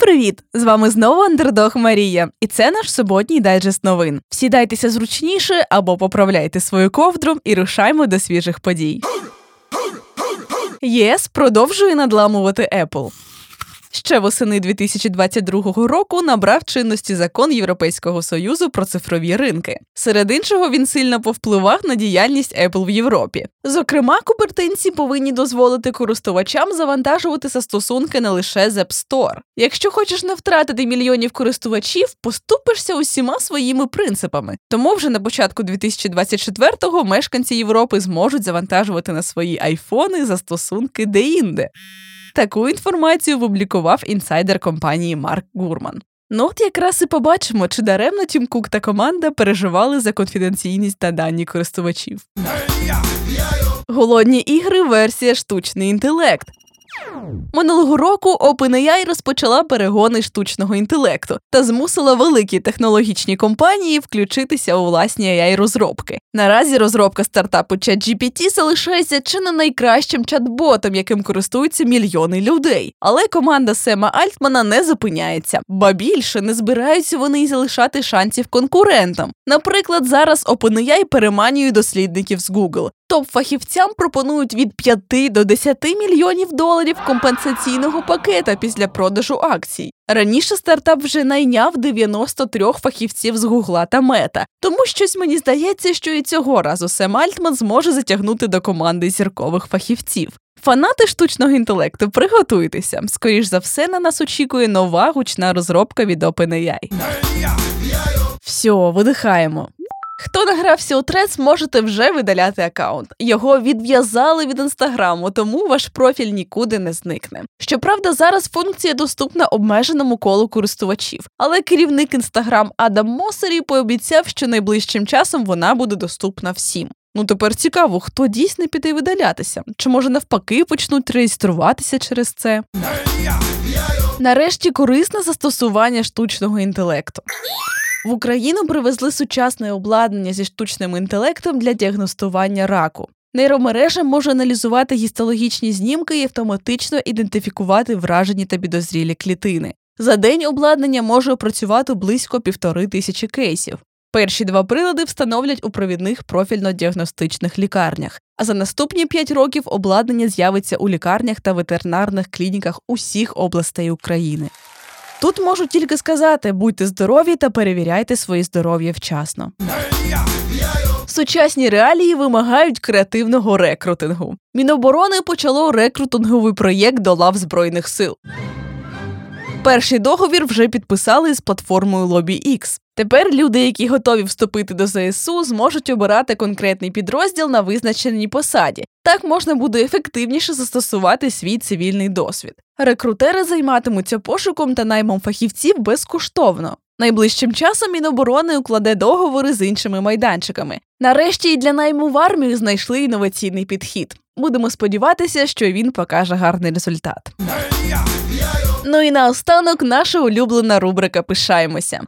привіт! З вами знову Андердог Марія, і це наш суботній дайджест новин. Сідайтеся зручніше або поправляйте свою ковдру і рушаймо до свіжих подій. ЄС продовжує надламувати Apple. Ще восени 2022 року набрав чинності закон Європейського союзу про цифрові ринки. Серед іншого він сильно повпливав на діяльність Apple в Європі. Зокрема, купертинці повинні дозволити користувачам завантажувати застосунки не лише з App Store. Якщо хочеш не втратити мільйонів користувачів, поступишся усіма своїми принципами. Тому вже на початку 2024-го мешканці Європи зможуть завантажувати на свої айфони застосунки де-інде. Таку інформацію публікував інсайдер компанії Марк Гурман. Ну от якраз і побачимо, чи даремно Тім Кук та команда переживали за конфіденційність та дані користувачів. Голодні ігри версія штучний інтелект. Минулого року OpenAI розпочала перегони штучного інтелекту та змусила великі технологічні компанії включитися у власні ai розробки. Наразі розробка стартапу ChatGPT залишається чи не найкращим чат-ботом, яким користуються мільйони людей. Але команда Сема Альтмана не зупиняється, ба більше не збираються вони й залишати шансів конкурентам. Наприклад, зараз OpenAI переманює дослідників з Google. Топ-фахівцям пропонують від 5 до 10 мільйонів доларів компенсаційного пакета після продажу акцій. Раніше стартап вже найняв 93 фахівців з Гугла та Мета, тому щось мені здається, що і цього разу Сем Альтман зможе затягнути до команди зіркових фахівців. Фанати штучного інтелекту, приготуйтеся. Скоріш за все, на нас очікує нова гучна розробка від OpenAI. Все, видихаємо. Хто награвся у трец, можете вже видаляти аккаунт. Його відв'язали від інстаграму, тому ваш профіль нікуди не зникне. Щоправда, зараз функція доступна обмеженому колу користувачів, але керівник інстаграм Адам Мосері пообіцяв, що найближчим часом вона буде доступна всім. Ну тепер цікаво, хто дійсно піде видалятися, чи може навпаки почнуть реєструватися через це. Нарешті корисне застосування штучного інтелекту. В Україну привезли сучасне обладнання зі штучним інтелектом для діагностування раку. Нейромережа може аналізувати гістологічні знімки і автоматично ідентифікувати вражені та підозрілі клітини. За день обладнання може опрацювати близько півтори тисячі кейсів. Перші два прилади встановлять у провідних профільно-діагностичних лікарнях, а за наступні п'ять років обладнання з'явиться у лікарнях та ветеринарних клініках усіх областей України. Тут можу тільки сказати: будьте здорові та перевіряйте своє здоров'я вчасно. Сучасні реалії вимагають креативного рекрутингу. Міноборони почало рекрутинговий проєкт до лав Збройних сил. Перший договір вже підписали з платформою LobbyX. Тепер люди, які готові вступити до ЗСУ, зможуть обирати конкретний підрозділ на визначеній посаді. Так можна буде ефективніше застосувати свій цивільний досвід. Рекрутери займатимуться пошуком та наймом фахівців безкоштовно. Найближчим часом Міноборони укладе договори з іншими майданчиками. Нарешті і для найму в армію знайшли інноваційний підхід. Будемо сподіватися, що він покаже гарний результат. Ну і наостанок наша улюблена рубрика Пишаємося.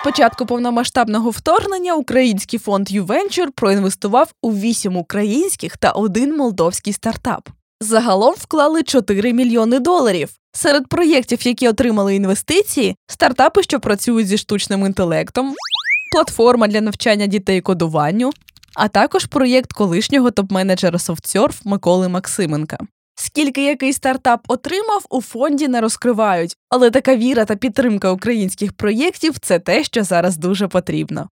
З початку повномасштабного вторгнення український фонд YouVenture проінвестував у вісім українських та один молдовський стартап. Загалом вклали 4 мільйони доларів. Серед проєктів, які отримали інвестиції, стартапи, що працюють зі штучним інтелектом, платформа для навчання дітей кодуванню, а також проєкт колишнього топ-менеджера SoftSurf Миколи Максименка. Скільки який стартап отримав, у фонді не розкривають, але така віра та підтримка українських проєктів це те, що зараз дуже потрібно.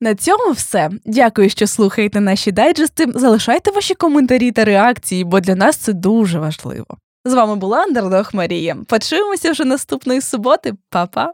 На цьому все. Дякую, що слухаєте наші дайджести. Залишайте ваші коментарі та реакції, бо для нас це дуже важливо. З вами була Андердог Марія. Почуємося вже наступної суботи, Па-па!